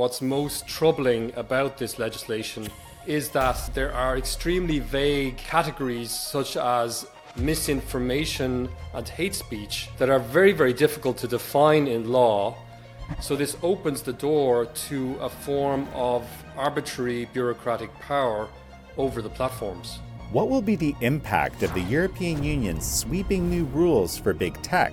What's most troubling about this legislation is that there are extremely vague categories such as misinformation and hate speech that are very, very difficult to define in law. So, this opens the door to a form of arbitrary bureaucratic power over the platforms. What will be the impact of the European Union's sweeping new rules for big tech?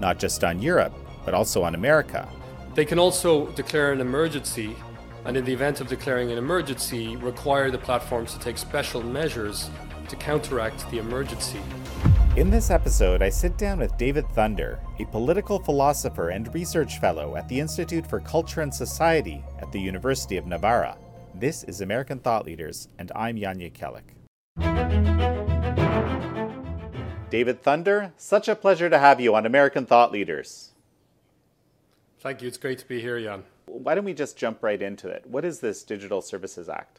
Not just on Europe, but also on America. They can also declare an emergency, and in the event of declaring an emergency, require the platforms to take special measures to counteract the emergency. In this episode, I sit down with David Thunder, a political philosopher and research fellow at the Institute for Culture and Society at the University of Navarra. This is American Thought Leaders, and I'm Jan Jekielek. David Thunder, such a pleasure to have you on American Thought Leaders. Thank you. It's great to be here, Jan. Why don't we just jump right into it? What is this Digital Services Act?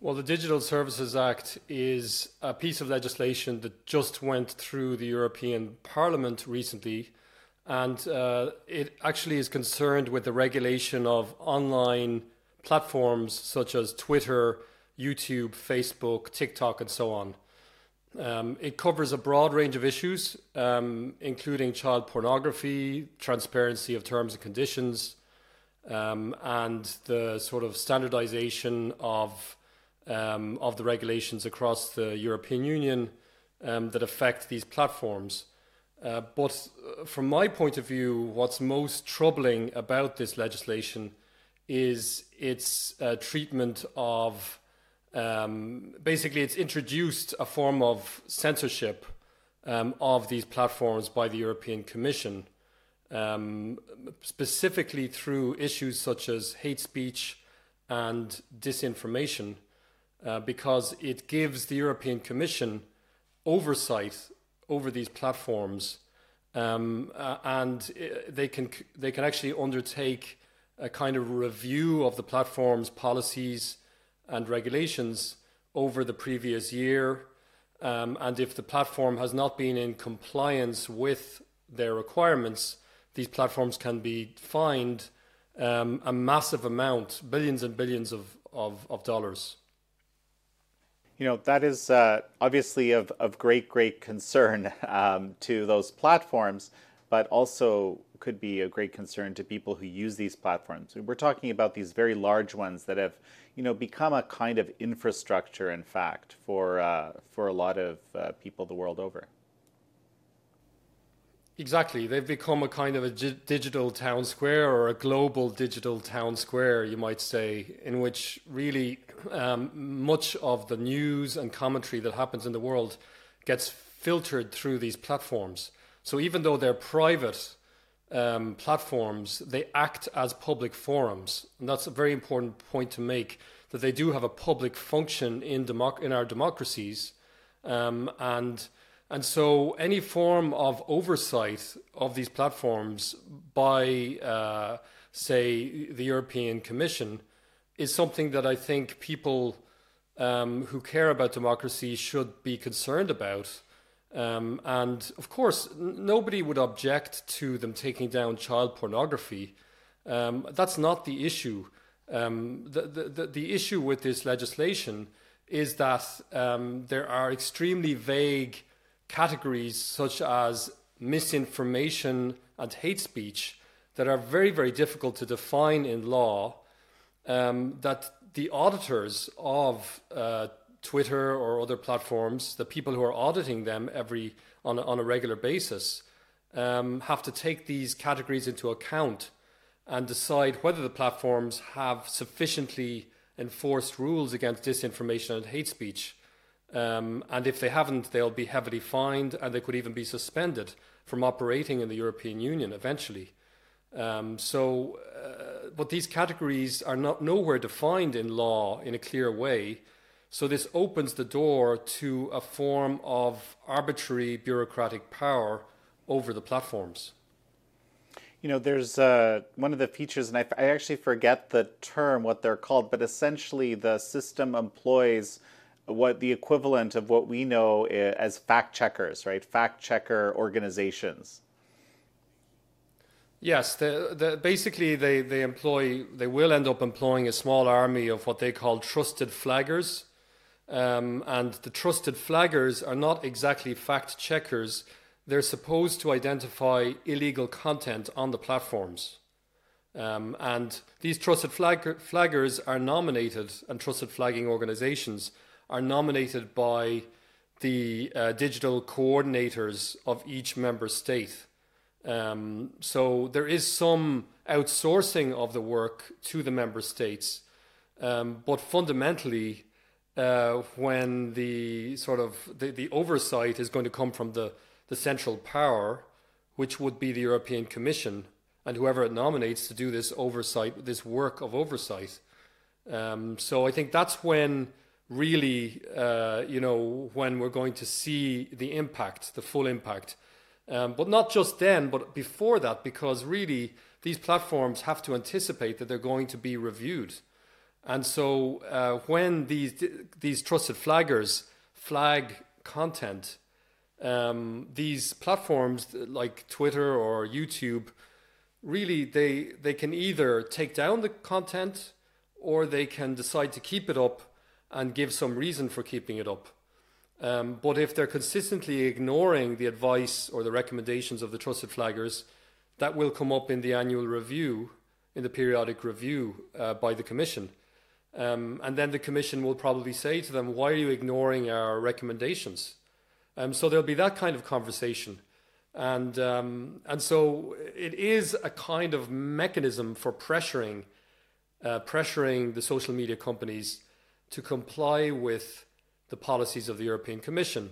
Well, the Digital Services Act is a piece of legislation that just went through the European Parliament recently, and uh, it actually is concerned with the regulation of online platforms such as Twitter, YouTube, Facebook, TikTok, and so on. Um, it covers a broad range of issues, um, including child pornography, transparency of terms and conditions, um, and the sort of standardization of um, of the regulations across the European Union um, that affect these platforms. Uh, but uh, from my point of view, what's most troubling about this legislation is its uh, treatment of um, basically, it's introduced a form of censorship um, of these platforms by the European Commission, um, specifically through issues such as hate speech and disinformation, uh, because it gives the European Commission oversight over these platforms, um, uh, and uh, they can they can actually undertake a kind of review of the platform's policies and regulations over the previous year. Um, and if the platform has not been in compliance with their requirements, these platforms can be fined um, a massive amount, billions and billions of, of, of dollars. You know, that is uh, obviously of, of great, great concern um, to those platforms, but also could be a great concern to people who use these platforms. We're talking about these very large ones that have, you know, become a kind of infrastructure, in fact, for uh, for a lot of uh, people the world over. Exactly, they've become a kind of a digital town square or a global digital town square, you might say, in which really um, much of the news and commentary that happens in the world gets filtered through these platforms. So even though they're private um, platforms, they act as public forums. And that's a very important point to make that they do have a public function in, democ- in our democracies. Um, and, and so any form of oversight of these platforms by, uh, say, the European Commission is something that I think people um, who care about democracy should be concerned about. Um, and of course, n- nobody would object to them taking down child pornography. Um, that's not the issue. Um, the, the, the, issue with this legislation is that um, there are extremely vague categories such as misinformation and hate speech that are very, very difficult to define in law. Um, that the auditors of uh, Twitter or other platforms, the people who are auditing them every on a, on a regular basis um, have to take these categories into account and decide whether the platforms have sufficiently enforced rules against disinformation and hate speech. Um, and if they haven't, they'll be heavily fined and they could even be suspended from operating in the European Union eventually. Um, so, uh, but these categories are not nowhere defined in law in a clear way. So this opens the door to a form of arbitrary bureaucratic power over the platforms. You know, there's uh, one of the features, and I, I actually forget the term, what they're called, but essentially the system employs what the equivalent of what we know as fact checkers, right? Fact checker organizations. Yes, the, the, basically they, they employ they will end up employing a small army of what they call trusted flaggers, um, and the trusted flaggers are not exactly fact checkers. They're supposed to identify illegal content on the platforms, um, and these trusted flag, flaggers are nominated, and trusted flagging organisations are nominated by the uh, digital coordinators of each member state. Um, so there is some outsourcing of the work to the member states, um, but fundamentally, uh, when the sort of the, the oversight is going to come from the, the central power, which would be the European Commission and whoever it nominates to do this oversight, this work of oversight. Um, so I think that's when really, uh, you know, when we're going to see the impact, the full impact um, but not just then, but before that, because really these platforms have to anticipate that they're going to be reviewed. And so uh, when these, these trusted flaggers flag content, um, these platforms like Twitter or YouTube, really they, they can either take down the content or they can decide to keep it up and give some reason for keeping it up. Um, but if they're consistently ignoring the advice or the recommendations of the trusted flaggers, that will come up in the annual review, in the periodic review uh, by the Commission. Um, and then the Commission will probably say to them, Why are you ignoring our recommendations? Um, so there'll be that kind of conversation. And, um, and so it is a kind of mechanism for pressuring, uh, pressuring the social media companies to comply with the policies of the European Commission.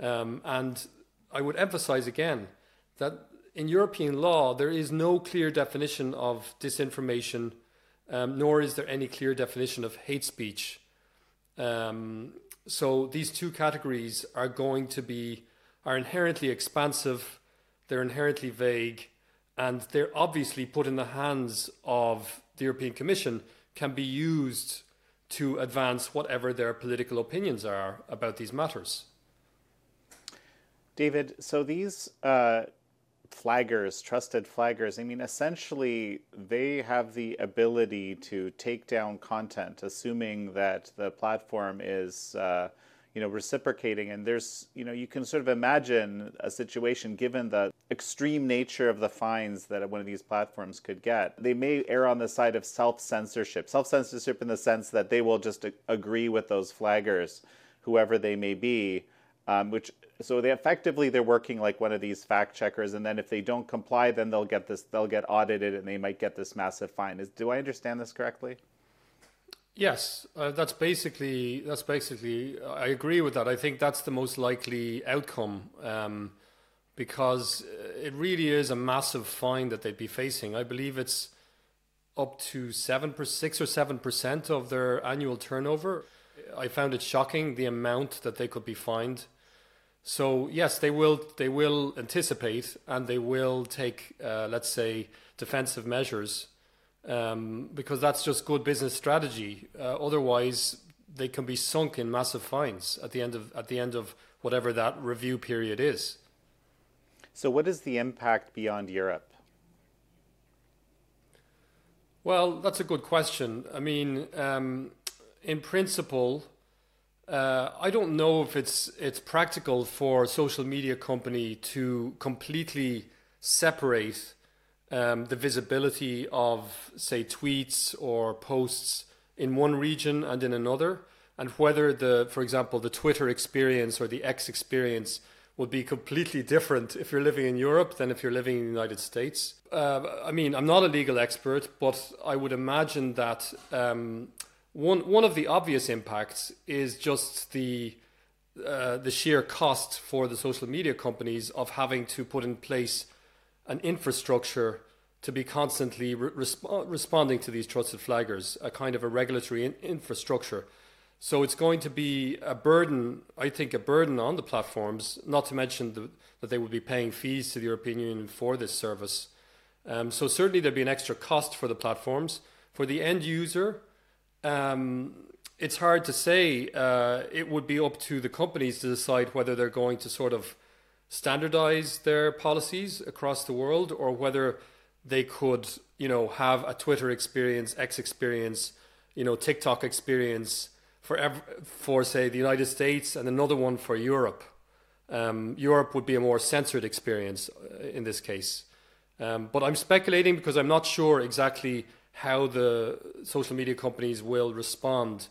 Um, and I would emphasize again that in European law, there is no clear definition of disinformation, um, nor is there any clear definition of hate speech. Um, so these two categories are going to be are inherently expansive, they're inherently vague, and they're obviously put in the hands of the European Commission can be used to advance whatever their political opinions are about these matters. David, so these uh, flaggers, trusted flaggers, I mean, essentially, they have the ability to take down content, assuming that the platform is. Uh, you know, reciprocating. And there's, you know, you can sort of imagine a situation given the extreme nature of the fines that one of these platforms could get. They may err on the side of self censorship, self censorship in the sense that they will just agree with those flaggers, whoever they may be, um, which so they effectively they're working like one of these fact checkers and then if they don't comply then they'll get this they'll get audited and they might get this massive fine is do i understand this correctly Yes, uh, that's basically that's basically. I agree with that. I think that's the most likely outcome um, because it really is a massive fine that they'd be facing. I believe it's up to seven, six or seven percent of their annual turnover. I found it shocking the amount that they could be fined. So yes, they will they will anticipate and they will take, uh, let's say, defensive measures um, because that's just good business strategy. Uh, otherwise, they can be sunk in massive fines at the end of at the end of whatever that review period is. So, what is the impact beyond Europe? Well, that's a good question. I mean, um, in principle, uh, I don't know if it's it's practical for a social media company to completely separate um, the visibility of, say, tweets or posts in one region and in another, and whether the, for example, the Twitter experience or the X experience would be completely different if you're living in Europe than if you're living in the United States. Uh, I mean, I'm not a legal expert, but I would imagine that um, one one of the obvious impacts is just the uh, the sheer cost for the social media companies of having to put in place an infrastructure to be constantly re- resp- responding to these trusted flaggers, a kind of a regulatory in- infrastructure. So it's going to be a burden, I think, a burden on the platforms, not to mention the, that they would be paying fees to the European Union for this service. Um, so certainly there'd be an extra cost for the platforms. For the end user, um, it's hard to say. Uh, it would be up to the companies to decide whether they're going to sort of standardize their policies across the world or whether they could, you know, have a Twitter experience, X experience, you know, TikTok experience for ev- for say the United States and another one for Europe. Um, Europe would be a more censored experience uh, in this case. Um, but I'm speculating because I'm not sure exactly how the social media companies will respond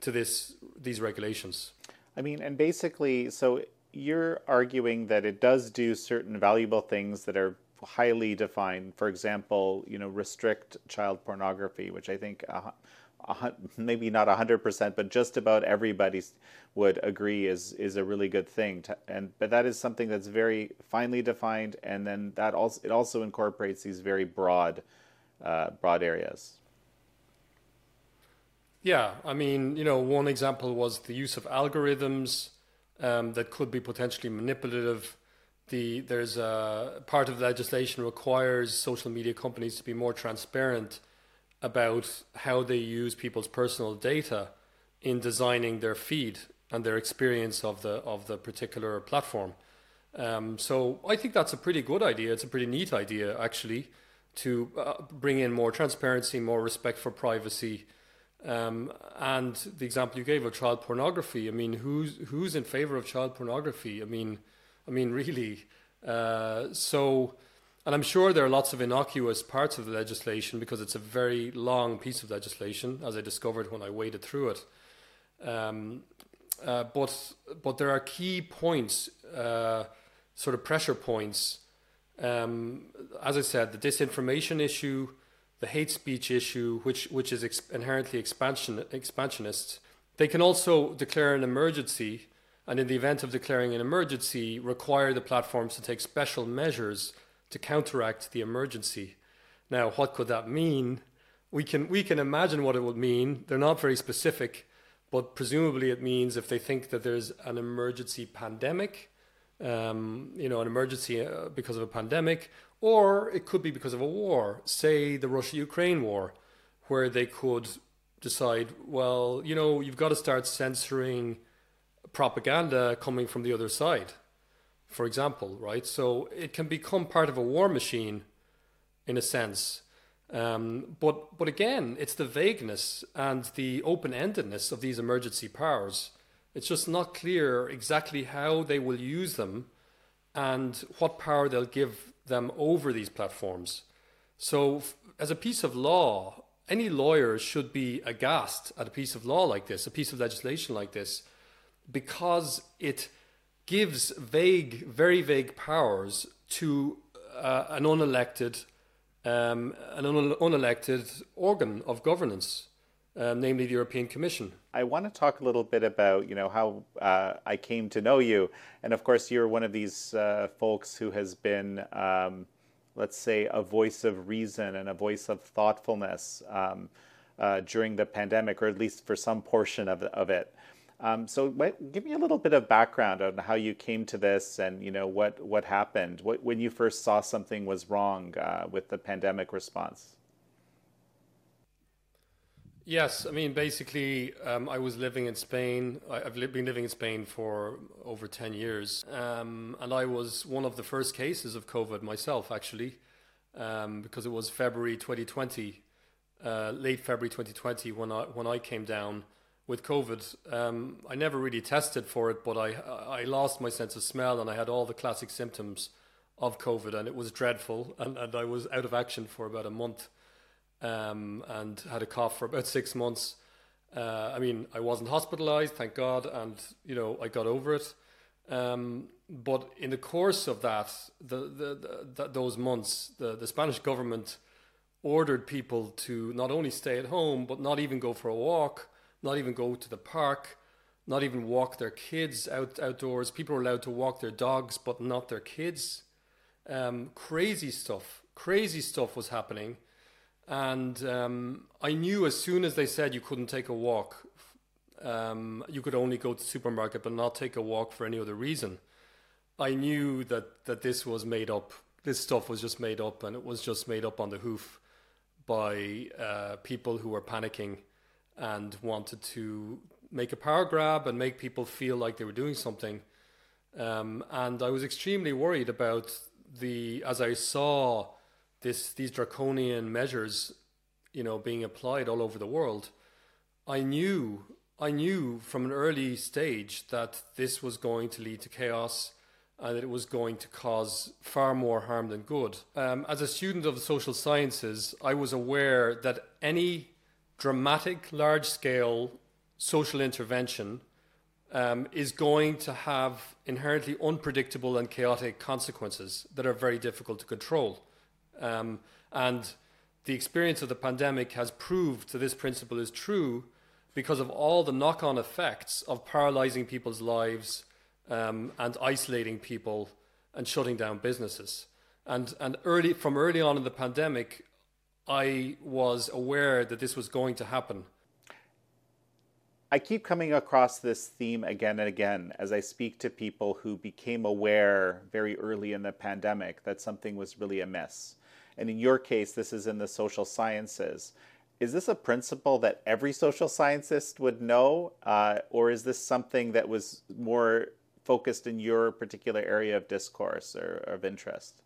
to this these regulations. I mean, and basically, so you're arguing that it does do certain valuable things that are highly defined. For example, you know, restrict child pornography, which I think uh, maybe not hundred percent, but just about everybody would agree is is a really good thing. To, and but that is something that's very finely defined, and then that also it also incorporates these very broad uh, broad areas. Yeah, I mean, you know, one example was the use of algorithms um, that could be potentially manipulative. The there's a part of the legislation requires social media companies to be more transparent about how they use people's personal data in designing their feed and their experience of the of the particular platform. Um, so I think that's a pretty good idea. It's a pretty neat idea, actually, to uh, bring in more transparency, more respect for privacy, um, and the example you gave of child pornography. I mean, who's who's in favor of child pornography? I mean, I mean, really. Uh, so, and I'm sure there are lots of innocuous parts of the legislation because it's a very long piece of legislation, as I discovered when I waded through it. Um, uh, but but there are key points, uh, sort of pressure points. Um, as I said, the disinformation issue the hate speech issue, which which is ex- inherently expansion expansionist. They can also declare an emergency, and in the event of declaring an emergency, require the platforms to take special measures to counteract the emergency. Now, what could that mean? We can we can imagine what it would mean. They're not very specific, but presumably it means if they think that there's an emergency pandemic, um, you know, an emergency uh, because of a pandemic, or it could be because of a war, say the Russia Ukraine war, where they could decide, well, you know, you've got to start censoring propaganda coming from the other side, for example, right? So it can become part of a war machine in a sense. Um, but but again, it's the vagueness and the open endedness of these emergency powers. It's just not clear exactly how they will use them and what power they'll give them over these platforms. So, as a piece of law, any lawyer should be aghast at a piece of law like this, a piece of legislation like this, because it gives vague, very vague powers to uh, an unelected, um, an un- unelected organ of governance, uh, namely the European Commission. I want to talk a little bit about you know how uh, I came to know you, and of course you're one of these uh, folks who has been, um, let's say, a voice of reason and a voice of thoughtfulness um, uh, during the pandemic, or at least for some portion of of it. Um, so, what, give me a little bit of background on how you came to this, and you know what what happened what, when you first saw something was wrong uh, with the pandemic response. Yes, I mean, basically, um, I was living in Spain. I, have li- been living in Spain for over 10 years. Um, and I was one of the first cases of COVID myself, actually, um, because it was February 2020, uh, late February 2020, when I, when I came down with COVID. Um, I never really tested for it, but I, I lost my sense of smell and I had all the classic symptoms of COVID, and it was dreadful. And, and I was out of action for about a month um, and had a cough for about six months. Uh, I mean, I wasn't hospitalized, thank God, and you know I got over it. Um, but in the course of that, the, the, the, those months, the, the Spanish government ordered people to not only stay at home, but not even go for a walk, not even go to the park, not even walk their kids out outdoors. People were allowed to walk their dogs, but not their kids. Um, crazy stuff, crazy stuff was happening. And um, I knew as soon as they said you couldn't take a walk, um, you could only go to the supermarket but not take a walk for any other reason. I knew that, that this was made up. This stuff was just made up, and it was just made up on the hoof by uh, people who were panicking and wanted to make a power grab and make people feel like they were doing something. Um, and I was extremely worried about the, as I saw this these draconian measures, you know, being applied all over the world, I knew I knew from an early stage that this was going to lead to chaos and that it was going to cause far more harm than good. Um, as a student of the social sciences, I was aware that any dramatic, large scale social intervention um, is going to have inherently unpredictable and chaotic consequences that are very difficult to control. Um, and the experience of the pandemic has proved that this principle is true because of all the knock on effects of paralyzing people's lives um, and isolating people and shutting down businesses. And, and early, from early on in the pandemic, I was aware that this was going to happen. I keep coming across this theme again and again as I speak to people who became aware very early in the pandemic that something was really amiss. And in your case, this is in the social sciences. Is this a principle that every social scientist would know, uh, or is this something that was more focused in your particular area of discourse or, or of interest?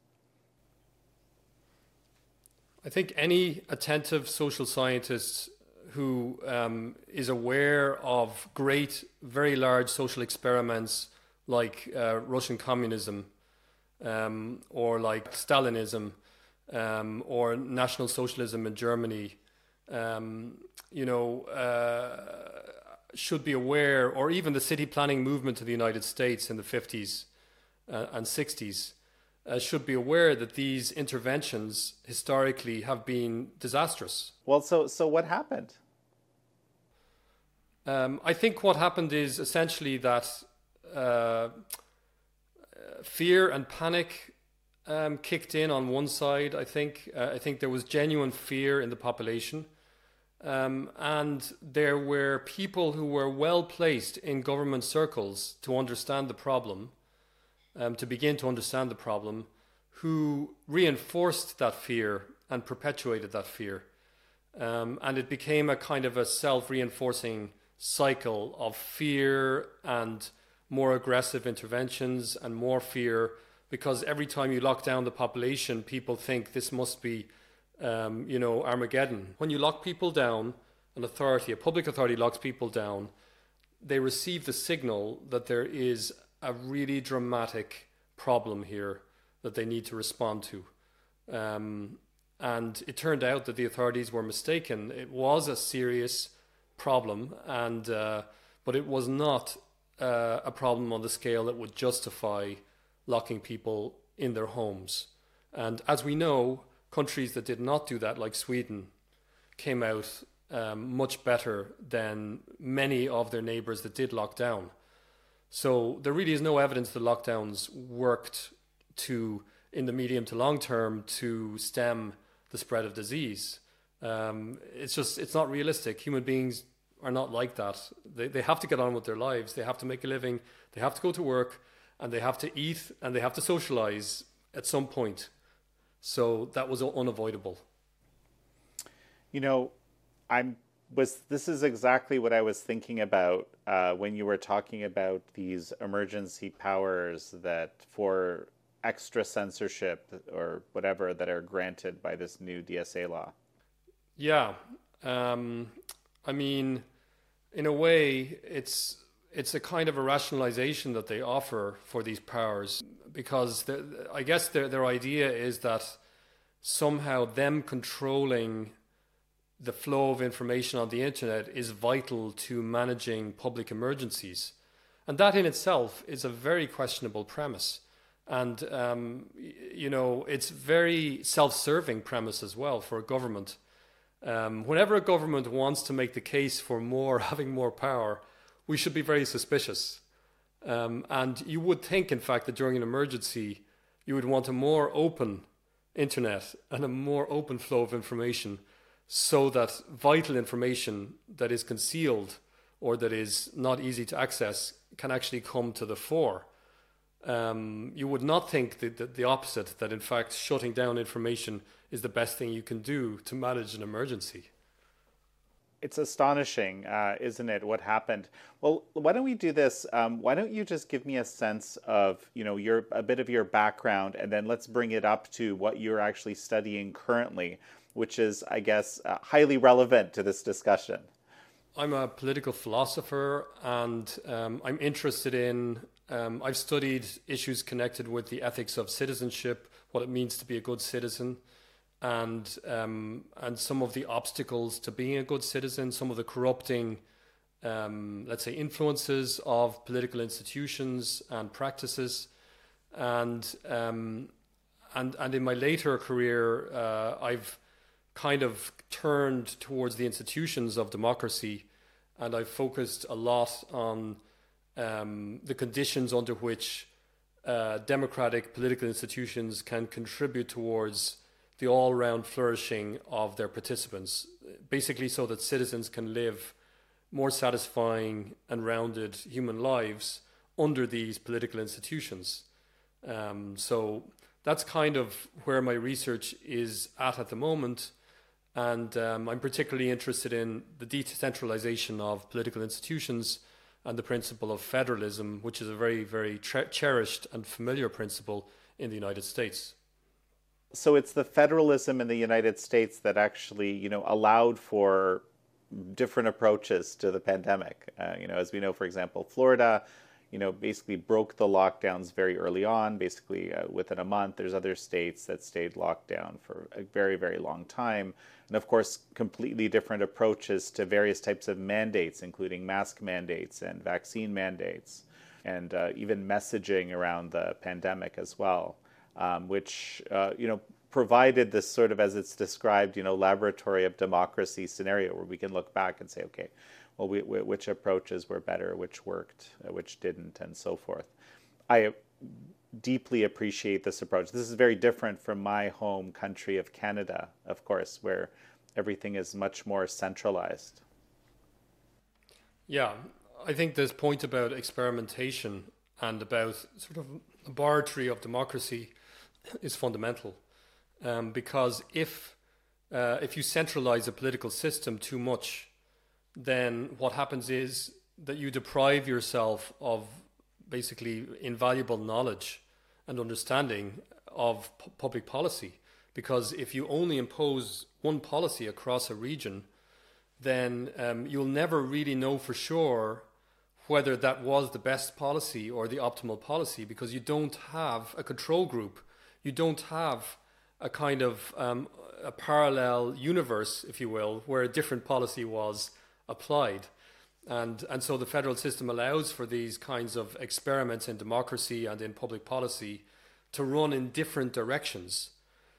I think any attentive social scientist who um, is aware of great, very large social experiments like uh, Russian communism um, or like Stalinism um, or National Socialism in Germany, um, you know, uh, should be aware, or even the city planning movement in the United States in the 50s uh, and 60s. Uh, should be aware that these interventions historically have been disastrous. Well, so so what happened? Um, I think what happened is essentially that uh, fear and panic um, kicked in on one side. I think uh, I think there was genuine fear in the population, um, and there were people who were well placed in government circles to understand the problem, um, to begin to understand the problem, who reinforced that fear and perpetuated that fear, um, and it became a kind of a self-reinforcing cycle of fear and more aggressive interventions and more fear because every time you lock down the population, people think this must be, um, you know, Armageddon. When you lock people down, an authority, a public authority locks people down, they receive the signal that there is a really dramatic problem here that they need to respond to. Um, and it turned out that the authorities were mistaken. It was a serious problem, and uh, but it was not uh, a problem on the scale that would justify locking people in their homes. And as we know, countries that did not do that, like Sweden, came out um, much better than many of their neighbours that did lock down. So there really is no evidence that lockdowns worked to, in the medium to long term, to stem the spread of disease. Um, it's just it's not realistic. Human beings are not like that. They they have to get on with their lives. They have to make a living. They have to go to work, and they have to eat, and they have to socialize at some point. So that was unavoidable. You know, I'm was this is exactly what I was thinking about uh, when you were talking about these emergency powers that for extra censorship or whatever that are granted by this new DSA law. Yeah. Um, I mean, in a way, it's it's a kind of a rationalization that they offer for these powers because I guess their their idea is that somehow them controlling the flow of information on the internet is vital to managing public emergencies, and that in itself is a very questionable premise. And um, you know, it's very self-serving premise as well for a government um, whenever a government wants to make the case for more having more power, we should be very suspicious. Um, and you would think, in fact, that during an emergency, you would want a more open internet and a more open flow of information so that vital information that is concealed or that is not easy to access can actually come to the fore. Um, you would not think that, the opposite, that in fact shutting down information is the best thing you can do to manage an emergency. It's astonishing, uh, isn't it? What happened? Well, why don't we do this? Um, why don't you just give me a sense of, you know, your a bit of your background, and then let's bring it up to what you're actually studying currently, which is, I guess, uh, highly relevant to this discussion. I'm a political philosopher, and um, I'm interested in. Um, I've studied issues connected with the ethics of citizenship, what it means to be a good citizen and um, and some of the obstacles to being a good citizen, some of the corrupting, um, let's say, influences of political institutions and practices, and um, and and in my later career, uh, I've kind of turned towards the institutions of democracy, and I've focused a lot on um, the conditions under which uh, democratic political institutions can contribute towards the all round flourishing of their participants, basically, so that citizens can live more satisfying and rounded human lives under these political institutions. Um, so that's kind of where my research is at at the moment. And um, I'm particularly interested in the decentralization of political institutions and the principle of federalism, which is a very, very cherished and familiar principle in the United States so it's the federalism in the United States that actually, you know, allowed for different approaches to the pandemic. Uh, you know, as we know, for example, Florida, you know, basically broke the lockdowns very early on, basically uh, within a month. There's other states that stayed locked down for a very, very long time. And of course, completely different approaches to various types of mandates, including mask mandates and vaccine mandates, and uh, even messaging around the pandemic as well um, which uh, you know provided this sort of as it's described, you know, laboratory of democracy scenario where we can look back and say, okay, well, we, we, which approaches were better, which worked, uh, which didn't, and so forth. I deeply appreciate this approach. This is very different from my home country of Canada, of course, where everything is much more centralized. Yeah, I think this point about experimentation and about sort of laboratory of democracy is fundamental um, because if uh, if you centralize a political system too much, then what happens is that you deprive yourself of basically invaluable knowledge and understanding of public policy. Because if you only impose one policy across a region, then um, you'll never really know for sure whether that was the best policy or the optimal policy because you don't have a control group you don't have a kind of um, a parallel universe, if you will, where a different policy was applied. And, and so the federal system allows for these kinds of experiments in democracy and in public policy to run in different directions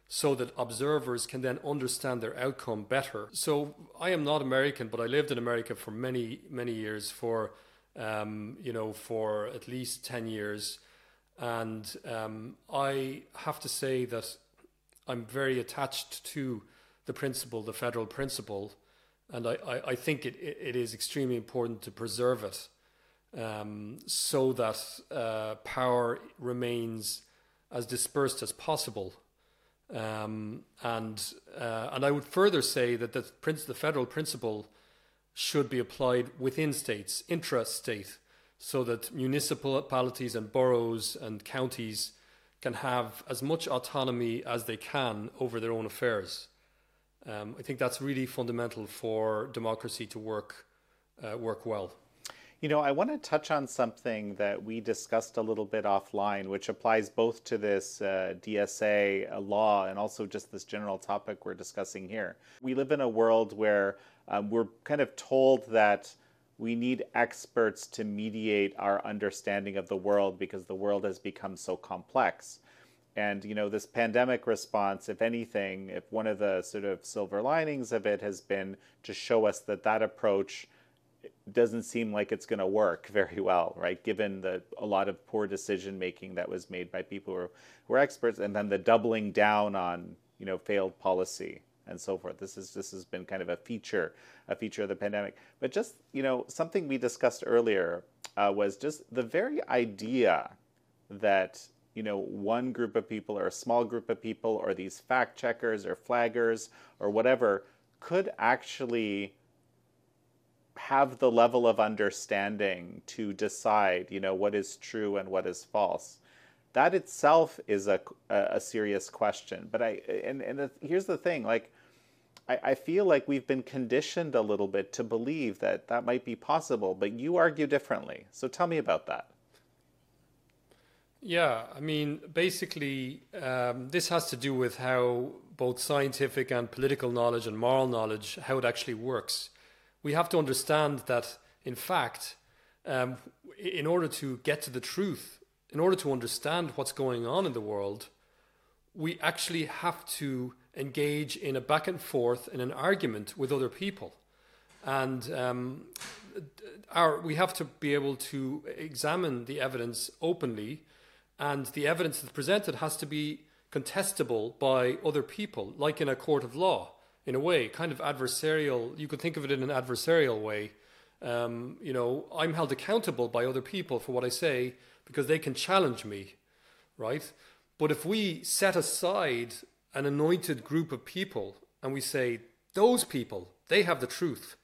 so that observers can then understand their outcome better. So I am not American, but I lived in America for many, many years, for, um, you know, for at least 10 years. And um, I have to say that I'm very attached to the principle, the federal principle, and I, I, I think it, it is extremely important to preserve it um, so that uh, power remains as dispersed as possible. Um, and uh, and I would further say that the, the federal principle should be applied within states, intra-state so that municipalities and boroughs and counties can have as much autonomy as they can over their own affairs. Um, I think that's really fundamental for democracy to work uh, work well. You know, I want to touch on something that we discussed a little bit offline, which applies both to this uh, DSA uh, law and also just this general topic we're discussing here. We live in a world where um, we're kind of told that we need experts to mediate our understanding of the world because the world has become so complex. And you know, this pandemic response, if anything, if one of the sort of silver linings of it has been to show us that that approach doesn't seem like it's going to work very well, right? Given the a lot of poor decision making that was made by people who were, who were experts, and then the doubling down on you know failed policy and so forth. This is this has been kind of a feature, a feature of the pandemic. But just you know, something we discussed earlier uh, was just the very idea that you know one group of people or a small group of people or these fact checkers or flaggers or whatever could actually have the level of understanding to decide, you know, what is true and what is false. That itself is a, a serious question. But I and and the, here's the thing, like I, I feel like we've been conditioned a little bit to believe that that might be possible, but you argue differently. So tell me about that. Yeah, I mean, basically, um, this has to do with how both scientific and political knowledge and moral knowledge, how it actually works. We have to understand that, in fact, um, in order to get to the truth, in order to understand what's going on in the world, we actually have to engage in a back and forth in an argument with other people. And um, our, we have to be able to examine the evidence openly, and the evidence that's presented has to be contestable by other people, like in a court of law, in a way, kind of adversarial. You could think of it in an adversarial way. Um, you know, I'm held accountable by other people for what I say because they can challenge me, right? But if we set aside an anointed group of people and we say, those people, they have the truth,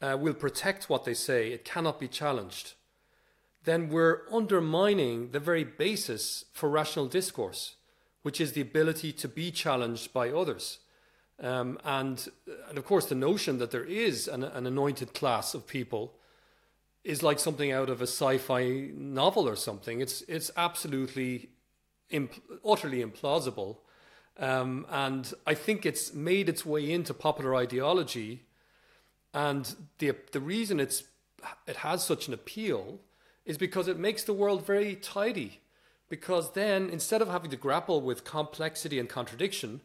uh, will protect what they say, it cannot be challenged, then we're undermining the very basis for rational discourse, which is the ability to be challenged by others. Um, and, and of course, the notion that there is an, an anointed class of people is like something out of a sci-fi novel or something. It's it's absolutely, utterly implausible, um, and I think it's made its way into popular ideology. And the, the reason it's, it has such an appeal is because it makes the world very tidy. Because then, instead of having to grapple with complexity and contradiction,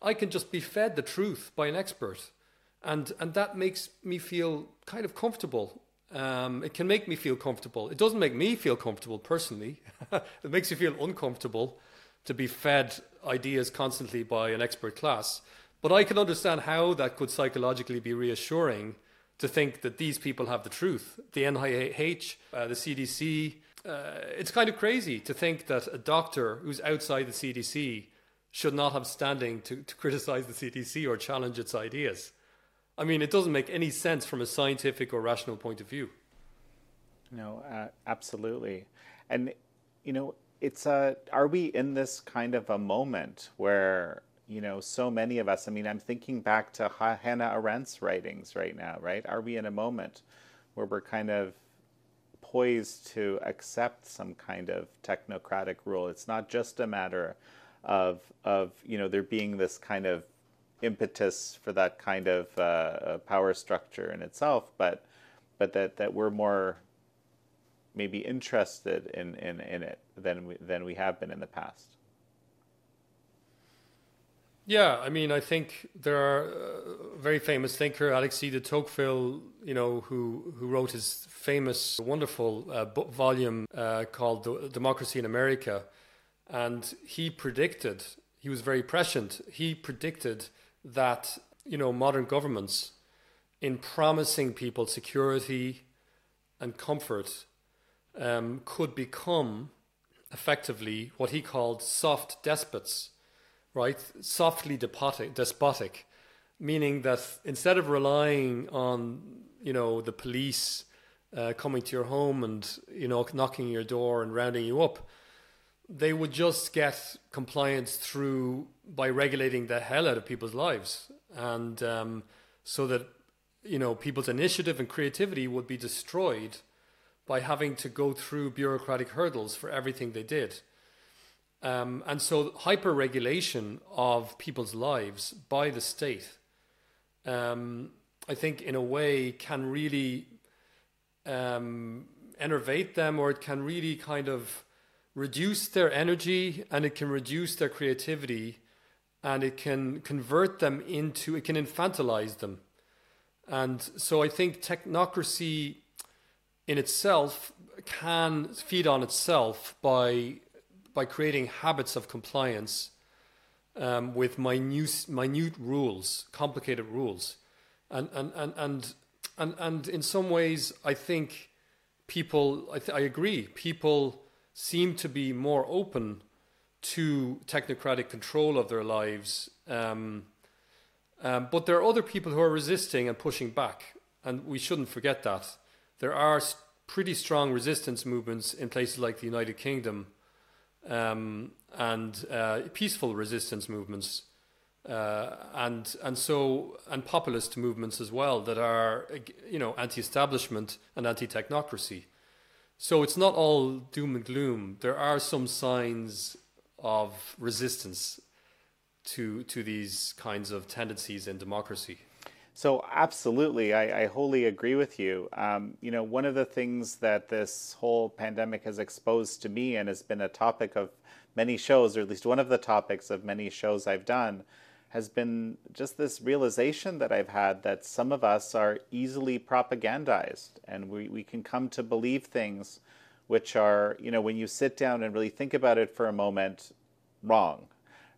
I can just be fed the truth by an expert. And, and that makes me feel kind of comfortable. Um, it can make me feel comfortable. It doesn't make me feel comfortable personally, it makes me feel uncomfortable to be fed ideas constantly by an expert class. But I can understand how that could psychologically be reassuring to think that these people have the truth. The NIH, uh, the CDC. Uh, it's kind of crazy to think that a doctor who's outside the CDC should not have standing to, to criticize the CDC or challenge its ideas. I mean, it doesn't make any sense from a scientific or rational point of view. No, uh, absolutely. And, you know, it's a are we in this kind of a moment where you know so many of us i mean i'm thinking back to hannah arendt's writings right now right? Are we in a moment where we're kind of poised to accept some kind of technocratic rule? It's not just a matter of of you know there being this kind of impetus for that kind of uh, power structure in itself but but that that we're more maybe interested in, in, in it than we, than we have been in the past. Yeah, I mean, I think there are a very famous thinker, Alexis de Tocqueville, you know, who, who wrote his famous, wonderful uh, book, volume uh, called Democracy in America. And he predicted, he was very prescient, he predicted that, you know, modern governments, in promising people security and comfort, um, could become effectively what he called soft despots, right? Softly despotic, despotic, meaning that instead of relying on you know the police uh, coming to your home and you know knocking your door and rounding you up, they would just get compliance through by regulating the hell out of people's lives, and um, so that you know people's initiative and creativity would be destroyed by having to go through bureaucratic hurdles for everything they did. Um, and so, hyper regulation of people's lives by the state, um, I think, in a way, can really um, enervate them or it can really kind of reduce their energy and it can reduce their creativity and it can convert them into, it can infantilize them. And so, I think technocracy in itself can feed on itself by by creating habits of compliance um, with minute minute rules, complicated rules, and and and and and, and in some ways, I think people. I, th- I agree. People seem to be more open to technocratic control of their lives. Um, um, but there are other people who are resisting and pushing back. and we shouldn't forget that. There are pretty strong resistance movements in places like the United Kingdom um, and uh, peaceful resistance movements. Uh, and and so and populist movements as well that are you know anti-establishment and anti-technocracy. So it's not all doom and gloom. There are some signs of resistance to to these kinds of tendencies in democracy. So absolutely, I, I wholly agree with you. Um, you know, one of the things that this whole pandemic has exposed to me and has been a topic of many shows, or at least one of the topics of many shows I've done, has been just this realization that I've had that some of us are easily propagandized and we, we can come to believe things which are, you know, when you sit down and really think about it for a moment, wrong,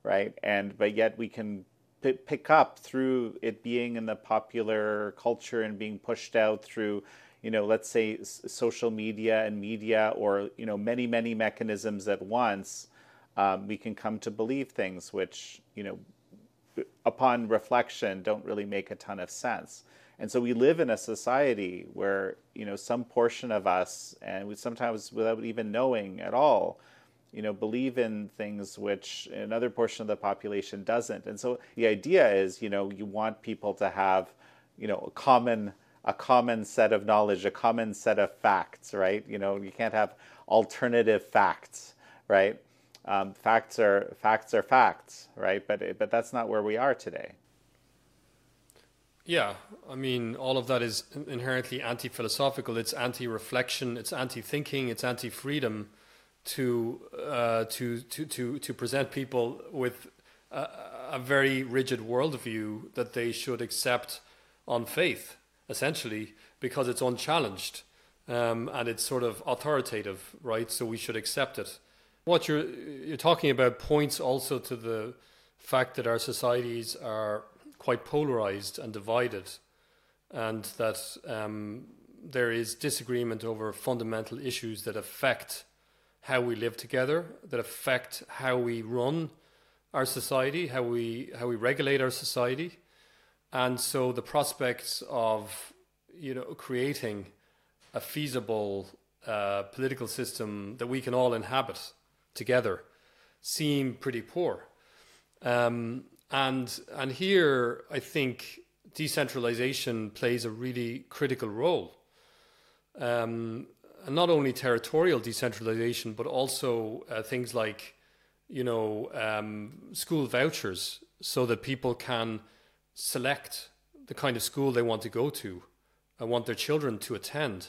right? And but yet we can pick up through it being in the popular culture and being pushed out through, you know, let's say social media and media or you know many many mechanisms at once. Um, we can come to believe things which you know upon reflection don't really make a ton of sense. And so we live in a society where you know some portion of us, and we sometimes without even knowing at all, you know, believe in things which another portion of the population doesn't. And so the idea is, you know, you want people to have, you know, a common a common set of knowledge, a common set of facts, right? You know, you can't have alternative facts, right? Um, facts are facts are facts, right? But but that's not where we are today. Yeah, I mean, all of that is inherently anti-philosophical. It's anti-reflection. It's anti-thinking. It's anti-freedom to uh, to to to to present people with a, a very rigid worldview that they should accept on faith, essentially, because it's unchallenged um, and it's sort of authoritative, right? So we should accept it what you're you're talking about points also to the fact that our societies are quite polarized and divided, and that um, there is disagreement over fundamental issues that affect how we live together, that affect how we run our society, how we how we regulate our society, and so the prospects of you know creating a feasible uh, political system that we can all inhabit together seem pretty poor. Um, and and here I think decentralization plays a really critical role. Um, not only territorial decentralization, but also uh, things like, you know, um, school vouchers, so that people can select the kind of school they want to go to, and want their children to attend,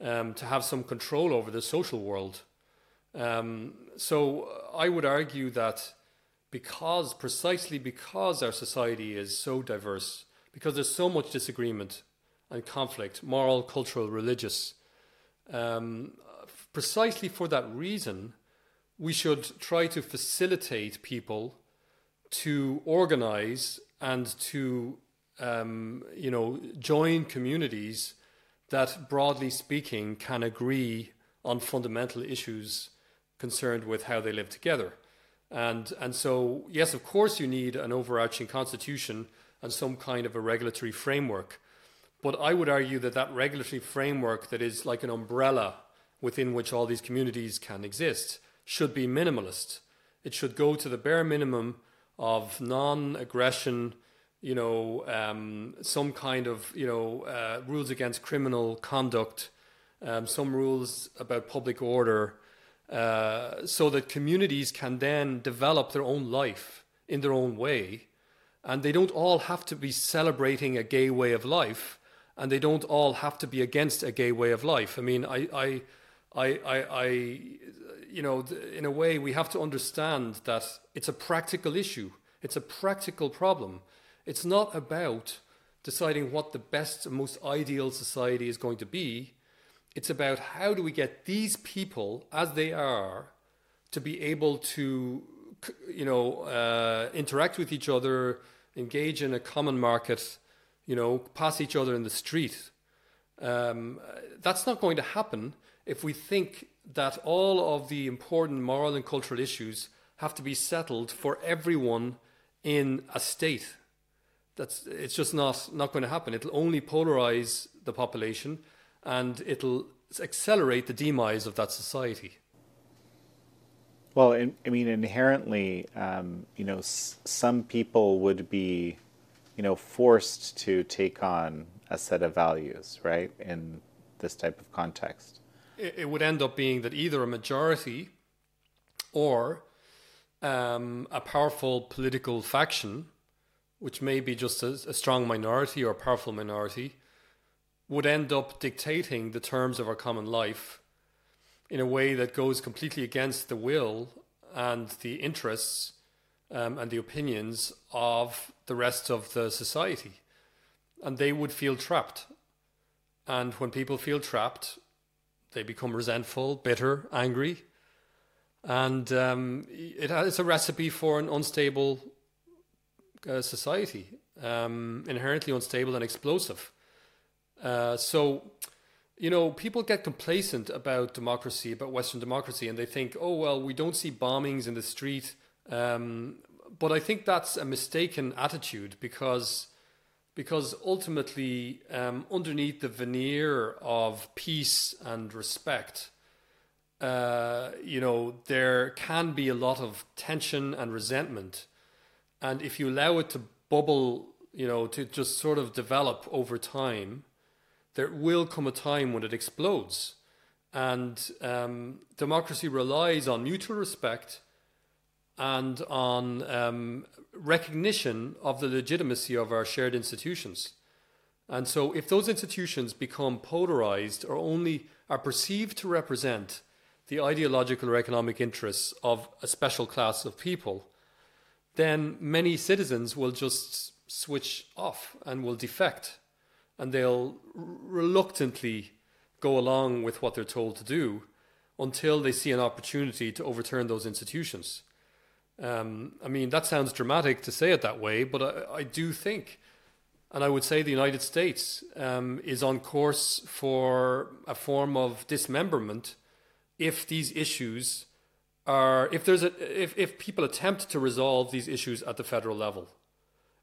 um, to have some control over the social world. Um, so I would argue that because, precisely because our society is so diverse, because there's so much disagreement and conflict, moral, cultural, religious, um, precisely for that reason, we should try to facilitate people to organize and to um, you know join communities that broadly speaking can agree on fundamental issues concerned with how they live together. And, and so, yes, of course, you need an overarching constitution and some kind of a regulatory framework. But I would argue that that regulatory framework that is like an umbrella within which all these communities can exist should be minimalist. It should go to the bare minimum of non-aggression, you know, um, some kind of, you know, uh, rules against criminal conduct, um, some rules about public order, uh, so that communities can then develop their own life in their own way. And they don't all have to be celebrating a gay way of life, and they don't all have to be against a gay way of life. I mean, I, I, I, I, I you know, in a way, we have to understand that it's a practical issue. It's a practical problem. It's not about deciding what the best and most ideal society is going to be. It's about how do we get these people, as they are, to be able to, you know, uh, interact with each other, engage in a common market, you know, pass each other in the street. Um, that's not going to happen if we think that all of the important moral and cultural issues have to be settled for everyone in a state. That's it's just not not going to happen. It'll only polarize the population, and it'll accelerate the demise of that society. Well, I mean, inherently, um, you know, s- some people would be, you know, forced to take on a set of values, right, in this type of context. It, it would end up being that either a majority or um, a powerful political faction, which may be just a, a strong minority or a powerful minority, would end up dictating the terms of our common life in a way that goes completely against the will and the interests um, and the opinions of the rest of the society. And they would feel trapped. And when people feel trapped, they become resentful, bitter, angry. And um, it, it's a recipe for an unstable uh, society, um, inherently unstable and explosive. Uh, so you know, people get complacent about democracy, about Western democracy, and they think, oh, well, we don't see bombings in the street. Um, but I think that's a mistaken attitude because, because ultimately, um, underneath the veneer of peace and respect, uh, you know, there can be a lot of tension and resentment. And if you allow it to bubble, you know, to just sort of develop over time, there will come a time when it explodes. And um, democracy relies on mutual respect and on um, recognition of the legitimacy of our shared institutions. And so, if those institutions become polarized or only are perceived to represent the ideological or economic interests of a special class of people, then many citizens will just switch off and will defect and they'll reluctantly go along with what they're told to do until they see an opportunity to overturn those institutions. Um, I mean, that sounds dramatic to say it that way, but I, I do think, and I would say the United States um, is on course for a form of dismemberment if these issues are, if there's a, if, if people attempt to resolve these issues at the federal level.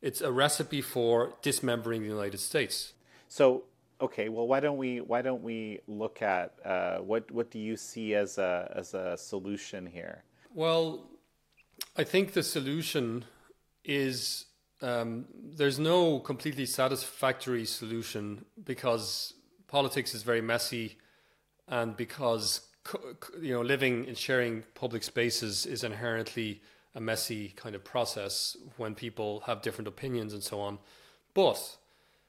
It's a recipe for dismembering the United States. So, okay, well, why don't we why don't we look at uh, what what do you see as a as a solution here? Well, I think the solution is um, there's no completely satisfactory solution because politics is very messy, and because you know living and sharing public spaces is inherently a messy kind of process when people have different opinions and so on. But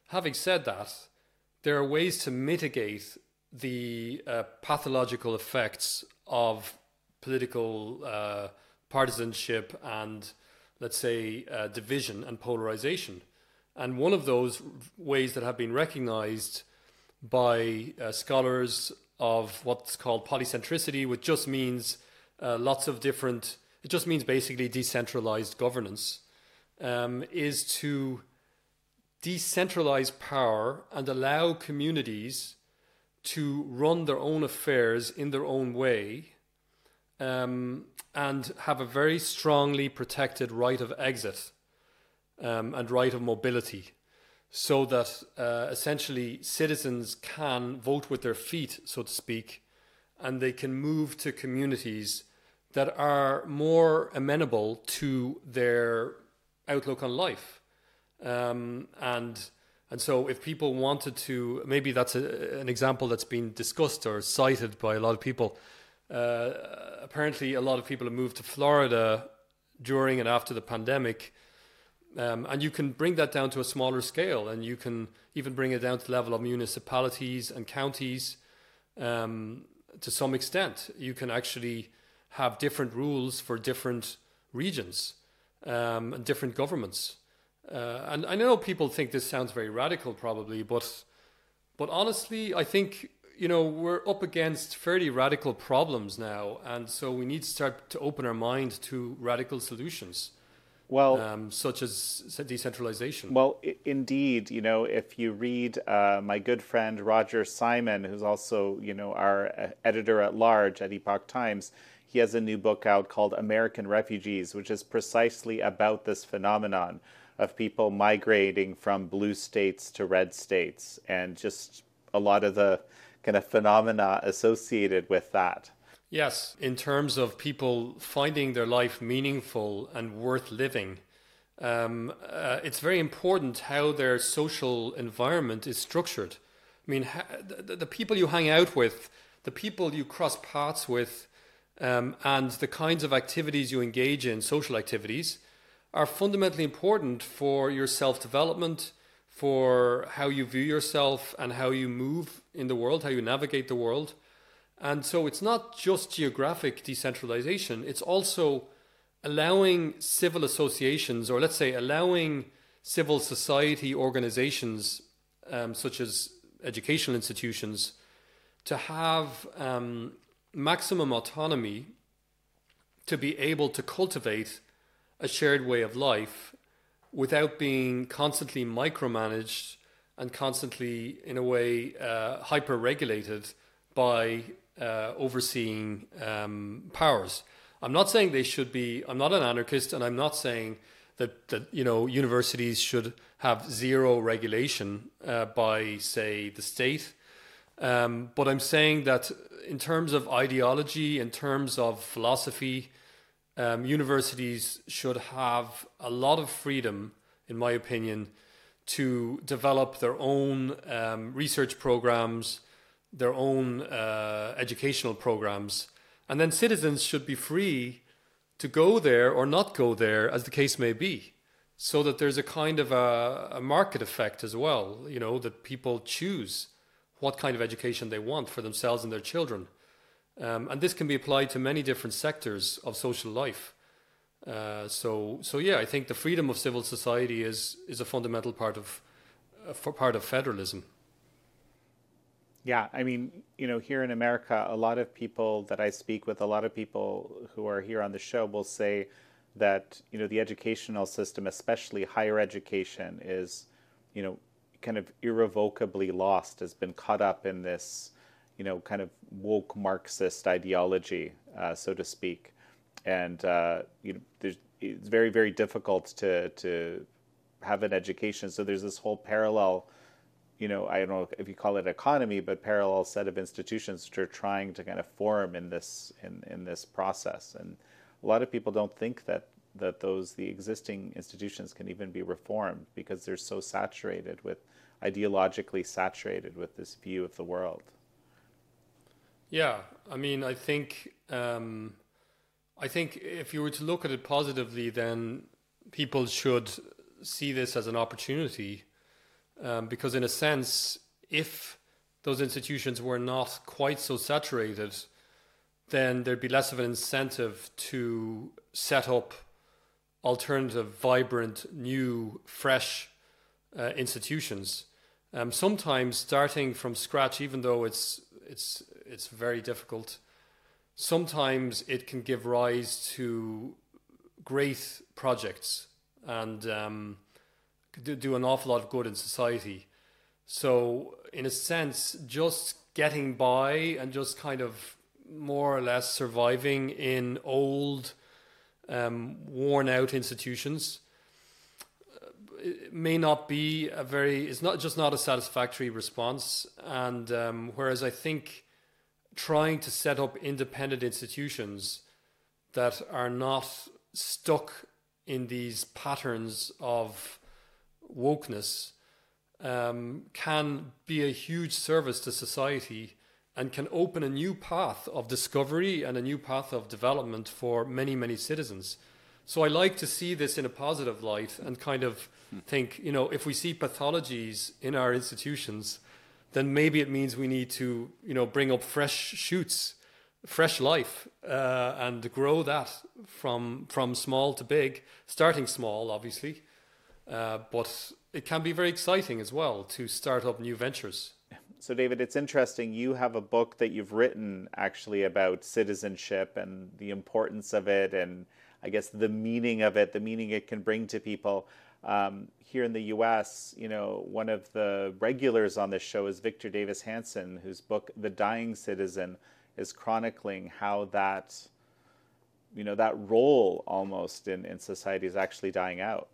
having said that, there are ways to mitigate the uh, pathological effects of political uh, partisanship and, let's say, uh, division and polarization. And one of those ways that have been recognized by uh, scholars of what's called polycentricity, which just means uh, lots of different, it just means basically decentralized governance, um, is to decentralize power and allow communities to run their own affairs in their own way um, and have a very strongly protected right of exit um, and right of mobility so that uh, essentially citizens can vote with their feet, so to speak, and they can move to communities that are more amenable to their outlook on life. Um, and and so if people wanted to, maybe that's a, an example that's been discussed or cited by a lot of people. Uh, apparently, a lot of people have moved to Florida during and after the pandemic. Um, and you can bring that down to a smaller scale, and you can even bring it down to the level of municipalities and counties um, to some extent. You can actually have different rules for different regions um, and different governments. Uh, and I know people think this sounds very radical, probably, but but honestly, I think you know we're up against fairly radical problems now, and so we need to start to open our mind to radical solutions. Well, um, such as decentralization. Well, I- indeed, you know, if you read uh, my good friend Roger Simon, who's also you know our uh, editor at large at Epoch Times, he has a new book out called American Refugees, which is precisely about this phenomenon of people migrating from blue states to red states and just a lot of the kind of phenomena associated with that. Yes, in terms of people finding their life meaningful and worth living, um, uh, it's very important how their social environment is structured. I mean, ha- the, the, people you hang out with, the people you cross paths with, um, and the kinds of activities you engage in, social activities, are fundamentally important for your self development, for how you view yourself, and how you move in the world, how you navigate the world. And so it's not just geographic decentralization, it's also allowing civil associations, or let's say allowing civil society organizations, um, such as educational institutions, to have um, maximum autonomy to be able to cultivate a shared way of life without being constantly micromanaged and constantly, in a way, uh, hyper regulated by uh, overseeing um, powers. I'm not saying they should be, I'm not an anarchist, and I'm not saying that, that you know, universities should have zero regulation uh, by, say, the state. Um, but I'm saying that in terms of ideology, in terms of philosophy, um, universities should have a lot of freedom, in my opinion, to develop their own um, research programs, their own uh, educational programs, and then citizens should be free to go there or not go there, as the case may be, so that there's a kind of a, a market effect as well. You know that people choose what kind of education they want for themselves and their children. Um, and this can be applied to many different sectors of social life. Uh, so, so yeah, I think the freedom of civil society is is a fundamental part of uh, part of federalism. Yeah, I mean, you know, here in America, a lot of people that I speak with, a lot of people who are here on the show will say that you know the educational system, especially higher education, is you know kind of irrevocably lost, has been caught up in this you know, kind of woke Marxist ideology, uh, so to speak. And uh, you know, it's very, very difficult to to have an education. So there's this whole parallel, you know, I don't know if you call it economy, but parallel set of institutions which are trying to kind of form in this in, in this process. And a lot of people don't think that that those the existing institutions can even be reformed because they're so saturated with ideologically saturated with this view of the world. Yeah, I mean, I think um, I think if you were to look at it positively, then people should see this as an opportunity, um, because in a sense, if those institutions were not quite so saturated, then there'd be less of an incentive to set up alternative, vibrant, new, fresh uh, institutions. Um, sometimes starting from scratch, even though it's it's it's very difficult. Sometimes it can give rise to great projects and um, do an awful lot of good in society. So, in a sense, just getting by and just kind of more or less surviving in old, um, worn out institutions may not be a very it's not just not a satisfactory response and um, whereas i think trying to set up independent institutions that are not stuck in these patterns of wokeness um, can be a huge service to society and can open a new path of discovery and a new path of development for many, many citizens. So I like to see this in a positive light and kind of think, you know, if we see pathologies in our institutions, then maybe it means we need to, you know, bring up fresh shoots, fresh life, uh, and grow that from from small to big, starting small, obviously, uh, but it can be very exciting as well to start up new ventures. So, David, it's interesting. You have a book that you've written actually about citizenship and the importance of it, and I guess the meaning of it, the meaning it can bring to people. Um, here in the U.S., you know, one of the regulars on this show is Victor Davis Hanson, whose book *The Dying Citizen* is chronicling how that, you know, that role almost in, in society is actually dying out.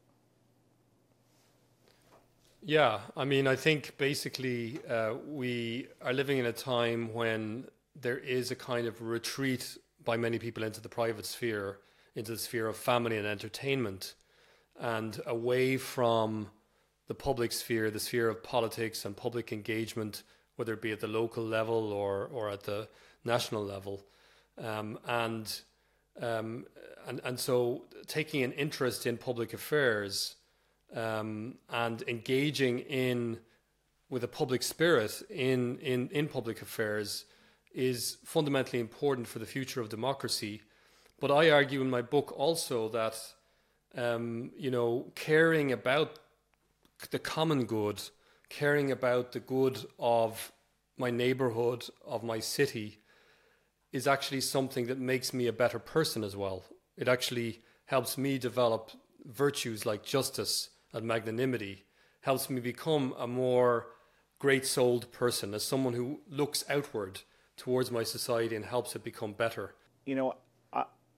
Yeah, I mean, I think basically uh, we are living in a time when there is a kind of retreat by many people into the private sphere, into the sphere of family and entertainment, and away from the public sphere, the sphere of politics and public engagement, whether it be at the local level or, or at the national level. Um, and, um, and, and so taking an interest in public affairs um, and engaging in with a public spirit in, in, in public affairs is fundamentally important for the future of democracy. But I argue in my book also that um, you know caring about the common good, caring about the good of my neighborhood, of my city, is actually something that makes me a better person as well. It actually helps me develop virtues like justice and magnanimity, helps me become a more great souled person, as someone who looks outward towards my society and helps it become better. You know,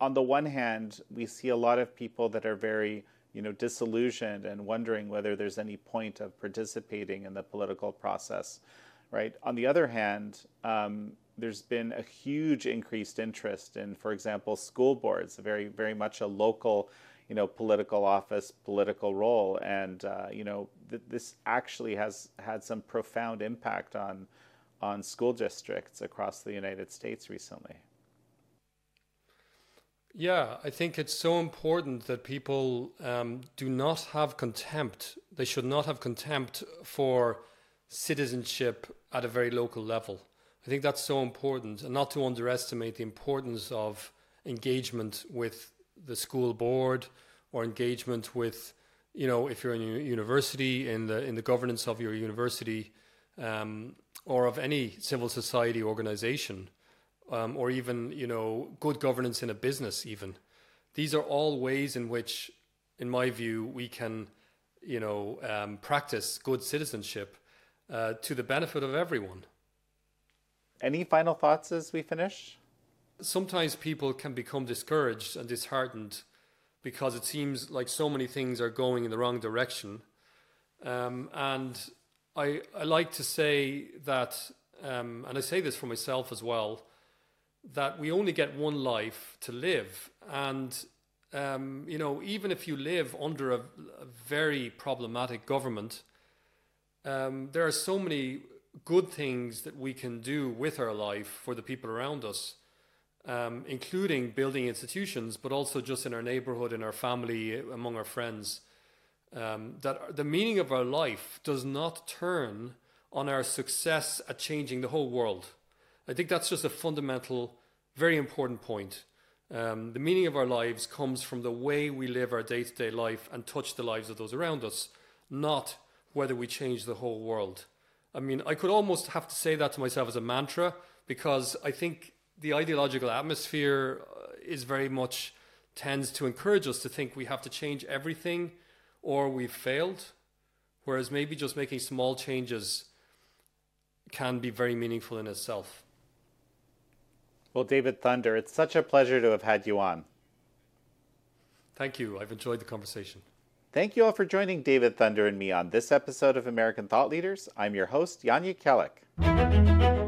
on the one hand, we see a lot of people that are very you know, disillusioned and wondering whether there's any point of participating in the political process, right? On the other hand, um, there's been a huge increased interest in, for example, school boards, very, very much a local, you know, political office, political role, and uh, you know, th- this actually has had some profound impact on on school districts across the United States recently. Yeah, I think it's so important that people um, do not have contempt. They should not have contempt for citizenship at a very local level. I think that's so important, and not to underestimate the importance of engagement with the school board or engagement with, you know, if you're in a university in the in the governance of your university um, or of any civil society organization um, or even you know good governance in a business even. These are all ways in which in my view we can you know um, practice good citizenship uh, to the benefit of everyone. Any final thoughts as we finish? Sometimes people can become discouraged and disheartened because it seems like so many things are going in the wrong direction. Um, and I, I like to say that um, and I say this for myself as well that we only get one life to live. And, um, you know, even if you live under a, a very problematic government, um, there are so many good things that we can do with our life for the people around us, um, including building institutions, but also just in our neighborhood, in our family, among our friends. Um, that the meaning of our life does not turn on our success at changing the whole world. I think that's just a fundamental, very important point. Um, the meaning of our lives comes from the way we live our day to day life and touch the lives of those around us, not whether we change the whole world. I mean, I could almost have to say that to myself as a mantra because I think the ideological atmosphere uh, is very much tends to encourage us to think we have to change everything or we've failed, whereas maybe just making small changes can be very meaningful in itself. Well, David Thunder, it's such a pleasure to have had you on. Thank you. I've enjoyed the conversation. Thank you all for joining David Thunder and me on this episode of American Thought Leaders. I'm your host, Jan Jekielek.